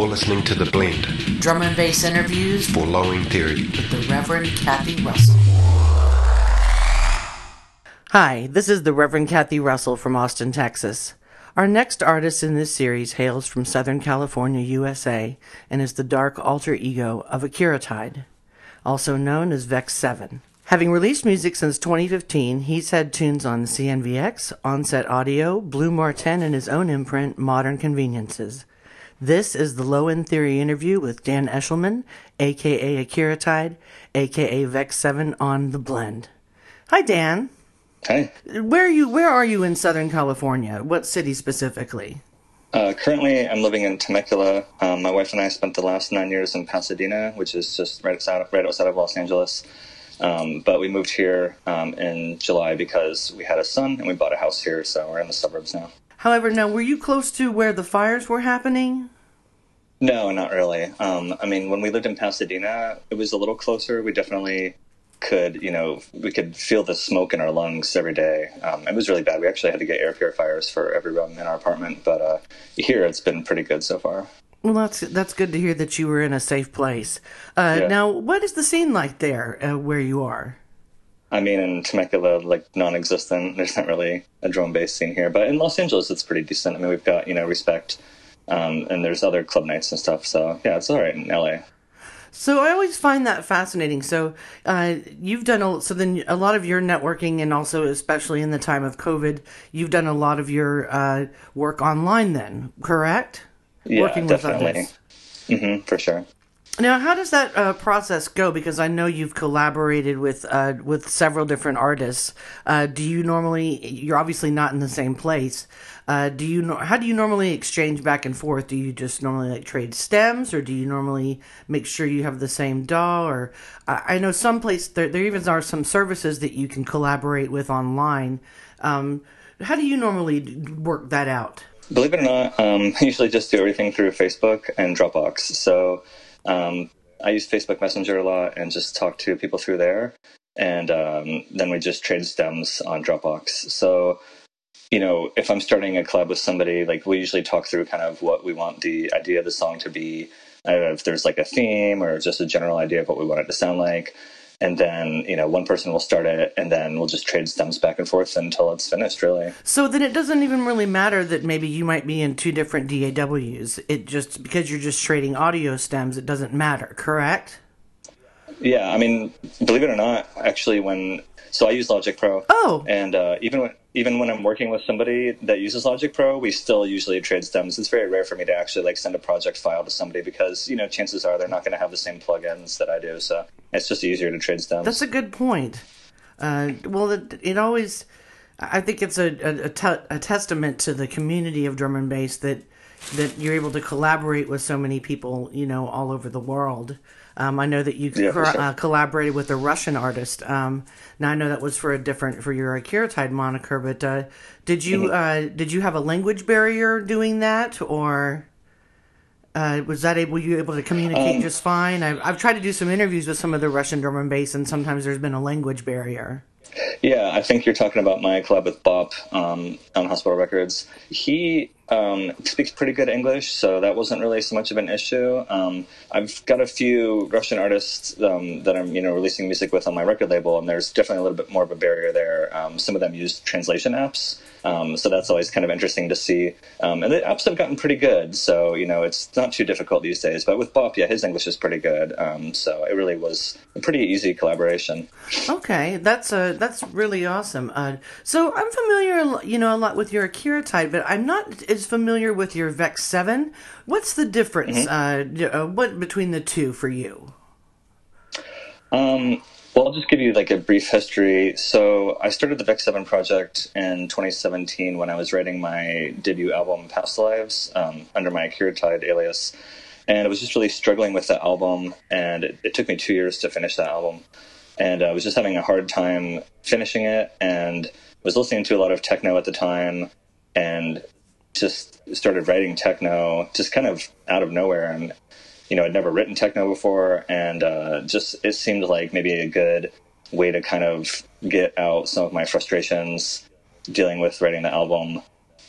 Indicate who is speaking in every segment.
Speaker 1: You're listening to The Blend
Speaker 2: Drum and bass interviews
Speaker 1: for Low End Theory.
Speaker 2: with the Reverend Kathy Russell. Hi, this is the Reverend Kathy Russell from Austin, Texas. Our next artist in this series hails from Southern California, USA, and is the dark alter ego of Akuratyde, also known as Vex 7. Having released music since 2015, he's had tunes on CNVX, Onset Audio, Blu Mar Ten, and his own imprint, Modern Conveniences. This is the Low End Theory interview with Dan Eshelman, aka Akuratyde, aka Vex 7 on The Blend. Hi, Dan.
Speaker 3: Hi.
Speaker 2: Where are you? Where are you in Southern California? What city specifically?
Speaker 3: Uh, currently, I'm living in Temecula. Um, my wife and I spent the last nine years in Pasadena, which is just right outside, right outside of Los Angeles. Um, but we moved here um, in July because we had a son and we bought a house here, so we're in the suburbs now.
Speaker 2: However, now were you close to where the fires were happening?
Speaker 3: No, not really. Um, I mean, when we lived in Pasadena, it was a little closer. We definitely could, you know, we could feel the smoke in our lungs every day. Um, it was really bad. We actually had to get air purifiers for every room in our apartment. But uh, here, it's been pretty good so far.
Speaker 2: Well, that's that's good to hear that you were in a safe place. Uh,
Speaker 3: Yeah.
Speaker 2: Now, what is the scene like there uh, where you are?
Speaker 3: I mean, in Temecula, like non-existent. There's not really a drum bass scene here, but in Los Angeles, it's pretty decent. I mean, we've got you know respect, um, and there's other club nights and stuff. So yeah, it's all right in LA.
Speaker 2: So I always find that fascinating. So uh, you've done a, so then a lot of your networking, and also especially in the time of COVID, you've done a lot of your uh, work online. Then, correct?
Speaker 3: Yeah,
Speaker 2: Working
Speaker 3: definitely.
Speaker 2: with others.
Speaker 3: hmm for sure.
Speaker 2: Now, how does that uh, process go? Because I know you've collaborated with uh, with several different artists. Uh, do you normally? You're obviously not in the same place. Uh, do you? How do you normally exchange back and forth? Do you just normally like trade stems, or do you normally make sure you have the same DAW? Or I, I know some place there there even are some services that you can collaborate with online. Um, how do you normally work that out?
Speaker 3: Believe it or not, um, I usually just do everything through Facebook and Dropbox. So um, I use Facebook Messenger a lot and just talk to people through there. And um, then we just trade stems on Dropbox. So, you know, if I'm starting a collab with somebody, like we usually talk through kind of what we want the idea of the song to be. I don't know if there's like a theme or just a general idea of what we want it to sound like. And then, you know, one person will start it and then we'll just trade stems back and forth until it's finished, really.
Speaker 2: So then it doesn't even really matter that maybe you might be in two different DAWs. It just because you're just trading audio stems, it doesn't matter, correct?
Speaker 3: Yeah, I mean, believe it or not, actually, when so I use Logic Pro.
Speaker 2: Oh.
Speaker 3: and uh, even when even when I'm working with somebody that uses Logic Pro, we still usually trade stems. It's very rare for me to actually like send a project file to somebody because you know chances are they're not going to have the same plugins that I do, so it's just easier to trade stems.
Speaker 2: That's a good point. Uh, well, it, it always, I think it's a, a, a, te- a testament to the community of drum and bass that that you're able to collaborate with so many people, you know, all over the world. Um, I know that you
Speaker 3: Yeah,
Speaker 2: cor-
Speaker 3: sure.
Speaker 2: uh, collaborated with a Russian artist. Um, now I know that was for a different for your Akuratyde moniker, but uh, did you
Speaker 3: Mm-hmm.
Speaker 2: uh, did you have a language barrier doing that, or uh, was that able you able to communicate
Speaker 3: Um,
Speaker 2: just fine? I've, I've tried to do some interviews with some of the Russian drum and bass, and sometimes there's been a language barrier.
Speaker 3: Yeah, I think you're talking about my collab with Bop um, on Hospital Records. He um, speaks pretty good English, so that wasn't really so much of an issue. Um, I've got a few Russian artists um, that I'm, you know, releasing music with on my record label, and there's definitely a little bit more of a barrier there. Um, some of them use translation apps, um, so that's always kind of interesting to see. Um, and the apps have gotten pretty good, so you know, it's not too difficult these days. But with Bop, yeah, his English is pretty good, so it really was a pretty easy collaboration.
Speaker 2: Okay, that's uh, that's really awesome. Uh, so I'm familiar, you know, a lot with your Akuratyde, but I'm not as familiar with your Vex Seven. What's the difference? Uh, d- uh, what between the two for you?
Speaker 3: Um, well, I'll just give you like a brief history. So I started the Vex Seven project in 2017 when I was writing my debut album, Past Lives, um, under my Akuratyde alias, and I was just really struggling with the album, and it, it took me two years to finish that album, and I was just having a hard time finishing it, and was listening to a lot of techno at the time, and just started writing techno just kind of out of nowhere and you know, I'd never written techno before, and uh, just it seemed like maybe a good way to kind of get out some of my frustrations dealing with writing the album.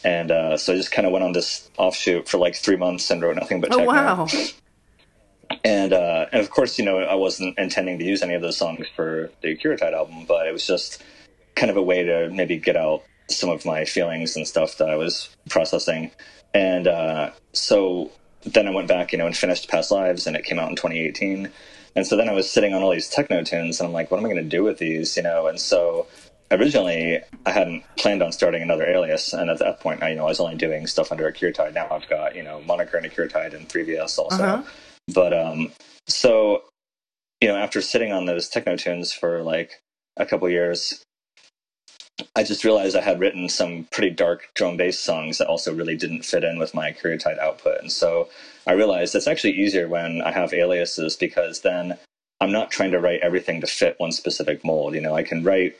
Speaker 3: And uh, so I just kind of went on this offshoot for like three months and wrote nothing but techno.
Speaker 2: Oh
Speaker 3: techno.
Speaker 2: wow.
Speaker 3: And, uh, and of course, you know, I wasn't intending to use any of those songs for the Akuratyde album, but it was just kind of a way to maybe get out some of my feelings and stuff that I was processing. And uh, so then I went back, you know, and finished Past Lives, and it came out in 2018. And so then I was sitting on all these techno tunes, and I'm like, what am I going to do with these, you know? And so originally I hadn't planned on starting another alias, and at that point, I, you know, I was only doing stuff under Akuratyde. Now I've got, you know, Moniker and Akuratyde and 3VS also.
Speaker 2: Uh-huh.
Speaker 3: But um, so you know, after sitting on those techno tunes for like a couple years, I just realized I had written some pretty dark drum bass songs that also really didn't fit in with my Akuratyde output. And so I realized it's actually easier when I have aliases because then I'm not trying to write everything to fit one specific mold. You know, I can write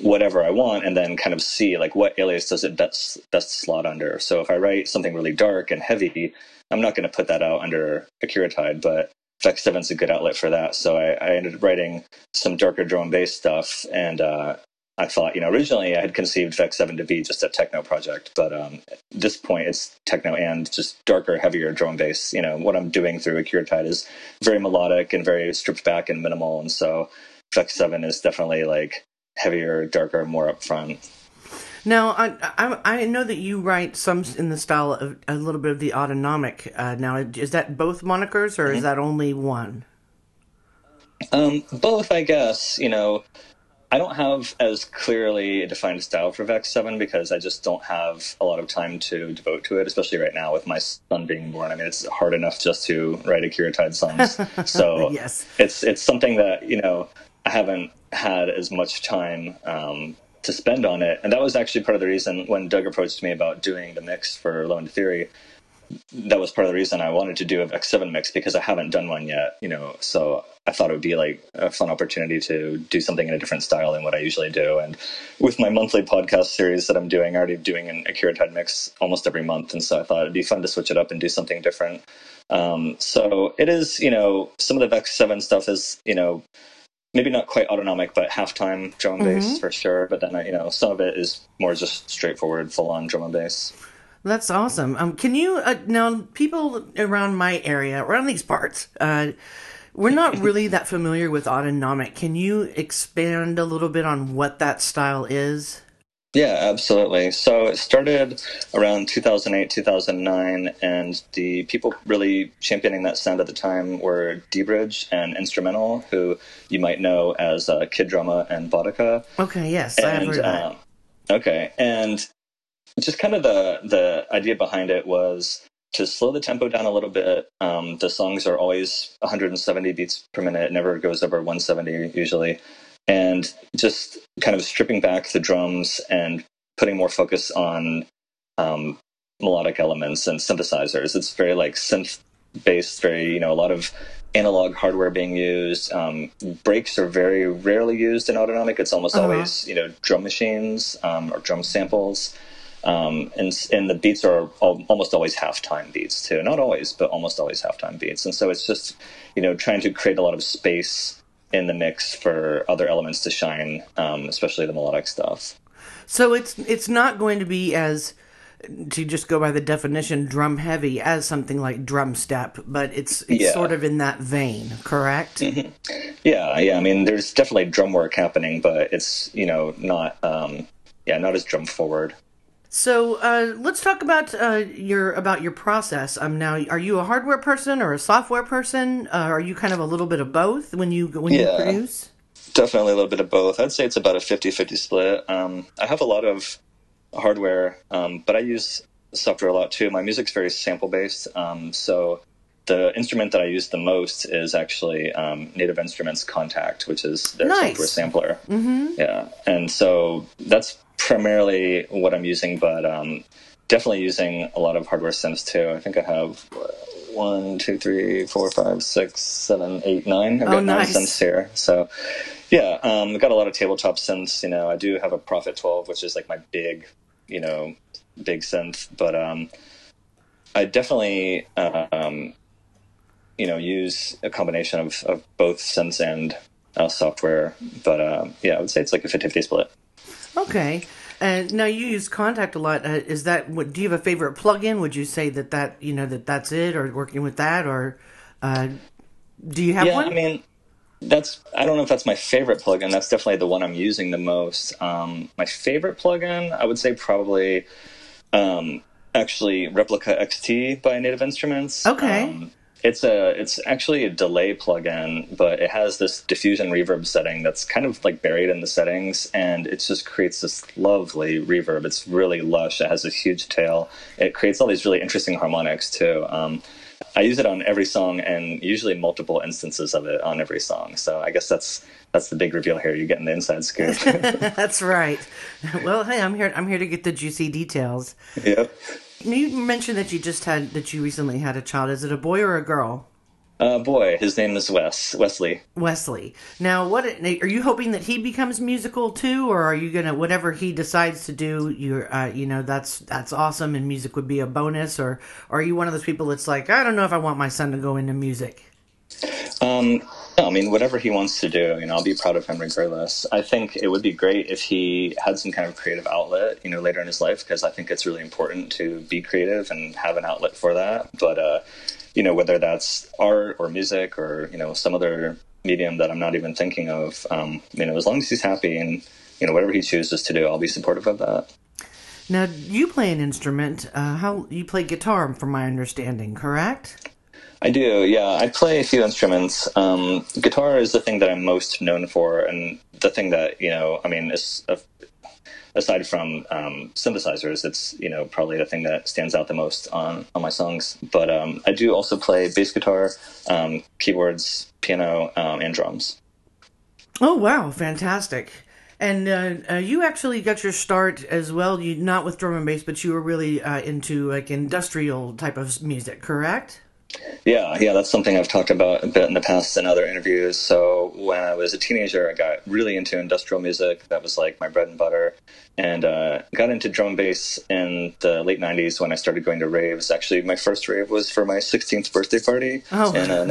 Speaker 3: whatever I want and then kind of see like what alias does it best best slot under. So if I write something really dark and heavy, I'm not going to put that out under Akuratyde, but Vex 7's a good outlet for that. So I, I ended up writing some darker drum bass stuff and uh, I thought, you know, originally I had conceived Vex 7 to be just a techno project, but um, at this point it's techno and just darker, heavier drum bass. You know, what I'm doing through Akuratyde is very melodic and very stripped back and minimal. And so Vex 7 is definitely like heavier, darker, more upfront.
Speaker 2: Now, I, I I know that you write some in the style of a little bit of the autonomic. Uh, now, is that both monikers or is that only one?
Speaker 3: Um, both, I guess. You know, I don't have as clearly a defined style for Vex 7 because I just don't have a lot of time to devote to it, especially right now with my son being born. I mean, it's hard enough just to write Akuratyde songs. So
Speaker 2: Yes.
Speaker 3: it's it's something that, you know, I haven't had as much time um, to spend on it. And that was actually part of the reason when Doug approached me about doing the mix for Low End Theory that was part of the reason I wanted to do a Vex 7 mix because I haven't done one yet, you know. So I thought it would be like a fun opportunity to do something in a different style than what I usually do. And with my monthly podcast series that I'm doing, I'm already doing an Akuratyde mix almost every month. And so I thought it'd be fun to switch it up and do something different. Um, so it is, you know, some of the Vex 7 stuff is, you know, maybe not quite autonomic, but halftime drum and bass for sure. But then, you know, some of it is more just straightforward, full on drum and bass.
Speaker 2: That's awesome. Um, can you uh, now people around my area, around these parts, uh, we're not really that familiar with autonomic. Can you expand a little bit on what that style is?
Speaker 3: Yeah, absolutely. So it started around 2008, 2009, and the people really championing that sound at the time were D-Bridge and Instra:mental, who you might know as uh, Kid Drama and Boddika.
Speaker 2: Okay, yes, I have
Speaker 3: And
Speaker 2: heard that.
Speaker 3: um, okay, and just kind of the the idea behind it was to slow the tempo down a little bit. Um, the songs are always 170 beats per minute; it never goes over 170 usually, and just kind of stripping back the drums and putting more focus on um, melodic elements and synthesizers. It's very like synth based, very you know a lot of analog hardware being used. Um, breaks are very rarely used in autonomic. It's almost
Speaker 2: Uh-huh.
Speaker 3: always you know drum machines um, or drum samples. Um, and and the beats are al- almost always halftime beats too. Not always, but almost always halftime beats. And so it's just you know trying to create a lot of space in the mix for other elements to shine, um, especially the melodic stuff.
Speaker 2: So it's it's not going to be as to just go by the definition drum heavy as something like drum step, but it's it's
Speaker 3: Yeah.
Speaker 2: sort of in that vein, correct?
Speaker 3: Yeah, yeah. I mean, there's definitely drum work happening, but it's you know not um, yeah not as drum forward.
Speaker 2: So uh, let's talk about uh, your about your process. Um, now, are you a hardware person or a software person? Uh, are you kind of a little bit of both when you when you
Speaker 3: Yeah.
Speaker 2: produce?
Speaker 3: Definitely a little bit of both. I'd say it's about a 50-50 split. Um, I have a lot of hardware, um, but I use software a lot too. My music's very sample based, um, so the instrument that I use the most is actually um, Native Instruments Kontakt, which is their
Speaker 2: Nice.
Speaker 3: software sampler. Mm-hmm. Yeah, and so that's primarily what I'm using, but um, definitely using a lot of hardware synths too. I think I have uh, one, two, three, four, five, six, seven, eight, nine. I've
Speaker 2: Oh,
Speaker 3: got nine
Speaker 2: nice.
Speaker 3: synths here. So yeah, um, I've got a lot of tabletop synths. You know, I do have a Prophet 12, which is like my big, you know, big synth. But um, I definitely, uh, um, you know, use a combination of, of both sense and uh, software. But uh, yeah, I would say it's like a 50-50 split.
Speaker 2: Okay. And now you use Kontakt a lot. Uh, is that what? Do you have a favorite plugin? Would you say that that you know that that's it, or working with that, or uh, do you have
Speaker 3: yeah,
Speaker 2: one?
Speaker 3: I mean, that's I don't know if that's my favorite plugin. That's definitely the one I'm using the most. Um, my favorite plugin, I would say probably um, actually Replica XT by Native Instruments.
Speaker 2: Okay.
Speaker 3: Um, it's a it's actually a delay plugin, but it has this diffusion reverb setting that's kind of like buried in the settings, and it just creates this lovely reverb. It's really lush. It has a huge tail. It creates all these really interesting harmonics too. Um, I use it on every song, and usually multiple instances of it on every song. So I guess that's that's the big reveal here. You're getting the inside scoop.
Speaker 2: That's right. Well, hey, I'm here. I'm here to get the juicy details.
Speaker 3: yep.
Speaker 2: You mentioned that you just had that you recently had a child. Is it a boy or a girl?
Speaker 3: Uh, boy, his name is Wes Wesley.
Speaker 2: Wesley. Now, what are you hoping that he becomes musical too, or are you gonna whatever he decides to do? You, uh, you know, that's that's awesome, and music would be a bonus. Or, or are you one of those people that's like, I don't know if I want my son to go into music?
Speaker 3: Um, no, I mean, whatever he wants to do, you know, I'll be proud of him regardless. I think it would be great if he had some kind of creative outlet, you know, later in his life, because I think it's really important to be creative and have an outlet for that. But, uh, you know, whether that's art or music or, you know, some other medium that I'm not even thinking of, um, you know, as long as he's happy and, you know, whatever he chooses to do, I'll be supportive of that.
Speaker 2: Now, you play an instrument. Uh, how you play guitar, from my understanding, correct?
Speaker 3: I do, yeah. I play a few instruments. Um, guitar is the thing that I'm most known for, and the thing that you know, I mean, is uh, aside from um, synthesizers, it's you know probably the thing that stands out the most on on my songs. But um, I do also play bass guitar, um, keyboards, piano, um, and drums.
Speaker 2: Oh wow, fantastic! And uh, uh, you actually got your start as well. You not with drum and bass, but you were really uh, into like industrial type of music, correct?
Speaker 3: Yeah, yeah, that's something I've talked about a bit in the past in other interviews. So when I was a teenager, I got really into industrial music. That was like my bread and butter, and uh, got into drum bass in the late '90s when I started going to raves. Actually, my first rave was for my 16th birthday party
Speaker 2: Oh.
Speaker 3: in uh,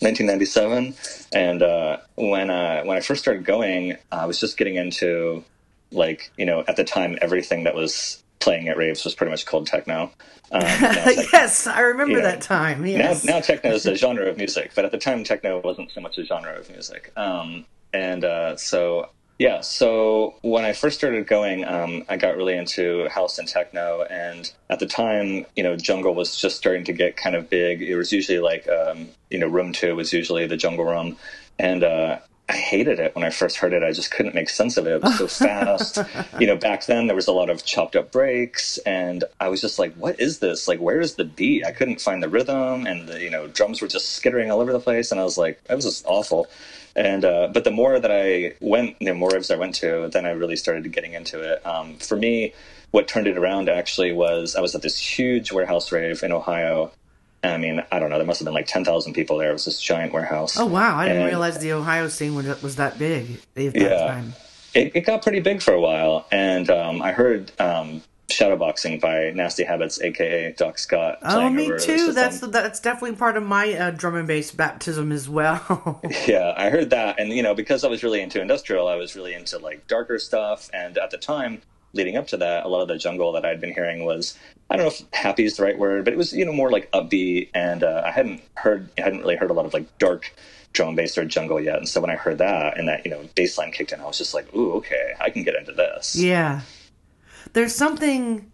Speaker 3: 1997. And uh, when uh, when I first started going, I was just getting into like you know at the time everything that was playing at raves was pretty much called techno. Um, now tech-
Speaker 2: yes, I remember that time. Yes.
Speaker 3: now, now techno is a genre of music, but at the time techno wasn't so much a genre of music. Um, and uh, so yeah, so when I first started going, um, I got really into house and techno, and at the time, you know, jungle was just starting to get kind of big. It was usually like, um, you know, room two was usually the jungle room, and uh, I hated it when I first heard it. I just couldn't make sense of it. It was so fast. you know, back then there was a lot of chopped up breaks, and I was just like, "What is this? Like, where is the beat?" I couldn't find the rhythm, and the you know drums were just skittering all over the place, and I was like, "That was just awful." And uh, but the more that I went, the more raves I went to, then I really started getting into it. Um, for me, what turned it around actually was I was at this huge warehouse rave in Ohio. I mean, I don't know, there must have been like ten thousand people there. It was this giant warehouse.
Speaker 2: Oh wow, I didn't
Speaker 3: And-
Speaker 2: realize the Ohio scene was, was that big at that
Speaker 3: Yeah.
Speaker 2: time.
Speaker 3: it, it got pretty big for a while, and um, I heard um, Shadowboxing by Nasty Habits, aka Doc Scott.
Speaker 2: Oh, me too. That's that's definitely part of my uh, drum and bass baptism as well.
Speaker 3: yeah, I heard that, and you know, because I was really into industrial, I was really into like darker stuff, and at the time leading up to that, a lot of the jungle that I'd been hearing was I don't know if happy is the right word, but it was you know more like upbeat, and uh, I hadn't heard, I hadn't really heard a lot of like dark drum bass or jungle yet, and so when I heard that and that you know bass line kicked in, I was just like, ooh, okay, I can get into this.
Speaker 2: yeah, there's something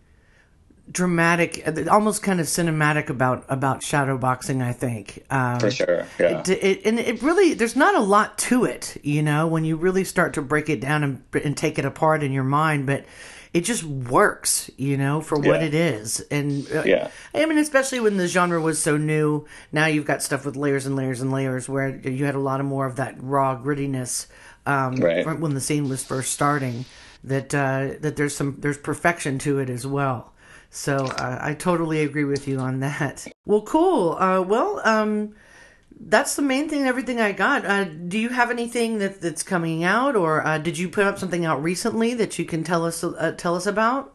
Speaker 2: dramatic, uh, almost kind of cinematic about about shadow boxing. I think um,
Speaker 3: For sure, yeah.
Speaker 2: It, it, and it really, there's not a lot to it, you know, when you really start to break it down and, and take it apart in your mind, but it just works, you know, for what
Speaker 3: Yeah.
Speaker 2: it is. And uh,
Speaker 3: Yeah.
Speaker 2: I mean, especially when the genre was so new, now you've got stuff with layers and layers and layers where you had a lot of more of that raw grittiness um,
Speaker 3: Right.
Speaker 2: when the scene was first starting. That uh, that there's some there's perfection to it as well. So uh, I totally agree with you on that. Well, cool. Uh, well, um, that's the main thing. Everything I got. Uh, do you have anything that that's coming out, or uh, did you put up something out recently that you can tell us uh, tell us about?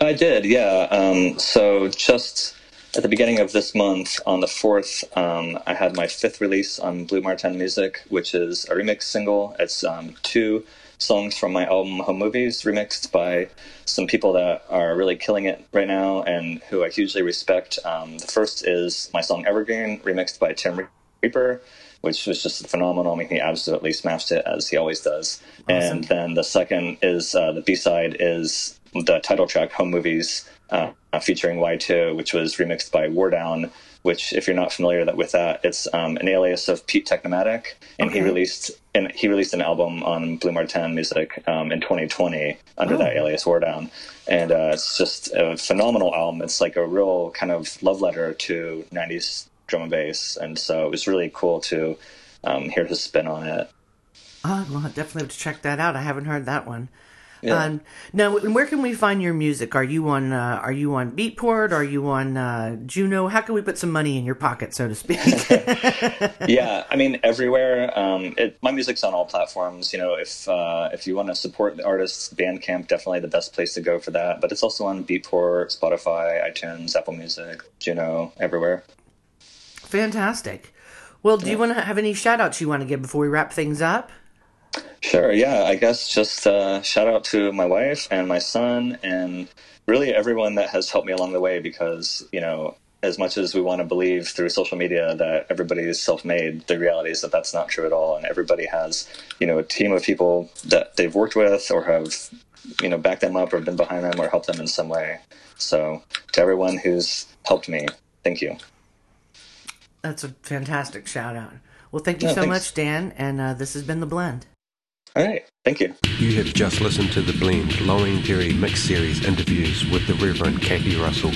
Speaker 3: I did, yeah. Um, so just at the beginning of this month, on the fourth, um, I had my fifth release on Blu Mar Ten Music, which is a remix single. It's um, two songs from my album Home Movies, remixed by some people that are really killing it right now and who I hugely respect. Um, the first is my song Evergreen, remixed by Tim Reaper, which was just phenomenal. I mean, he absolutely smashed it as he always does. Awesome. And then the second is uh, the B side is the title track Home Movies, uh, featuring Y2, which was remixed by Wardown which, if you're not familiar with that, it's um, an alias of Pete Technomatic, and okay. he released and he released an album on Blu Mar Ten Music um, in 2020 under oh. that alias Wardown, and uh, it's just a phenomenal album. It's like a real kind of love letter to 90s drum and bass, and so it was really cool to um, hear his spin on it.
Speaker 2: Oh, well, definitely have to check that out. I haven't heard that one. Yeah. Um, now, where can we find your music? Are you on uh, Are you on Beatport? Are you on uh, Juno? How can we put some money in your pocket, so to speak?
Speaker 3: yeah, I mean everywhere. Um, it, my music's on all platforms. You know, if uh, if you want to support the artists, Bandcamp definitely the best place to go for that. But it's also on Beatport, Spotify, iTunes, Apple Music, Juno, everywhere.
Speaker 2: Fantastic. Well, do yeah. you want to have any shout outs you want to give before we wrap things up?
Speaker 3: Sure. Yeah. I guess just uh, shout out to my wife and my son and really everyone that has helped me along the way because, you know, as much as we want to believe through social media that everybody is self-made, the reality is that that's not true at all. And everybody has, you know, a team of people that they've worked with or have, you know, backed them up or been behind them or helped them in some way. So to everyone who's helped me, thank you.
Speaker 2: That's a fantastic shout out. Well, thank you so thanks. much, Dan. And uh, this has been The Blend.
Speaker 3: All right. Thank you.
Speaker 1: You have just listened to the Blend Low End Theory Mix Series interviews with the Reverend Kathy Russell.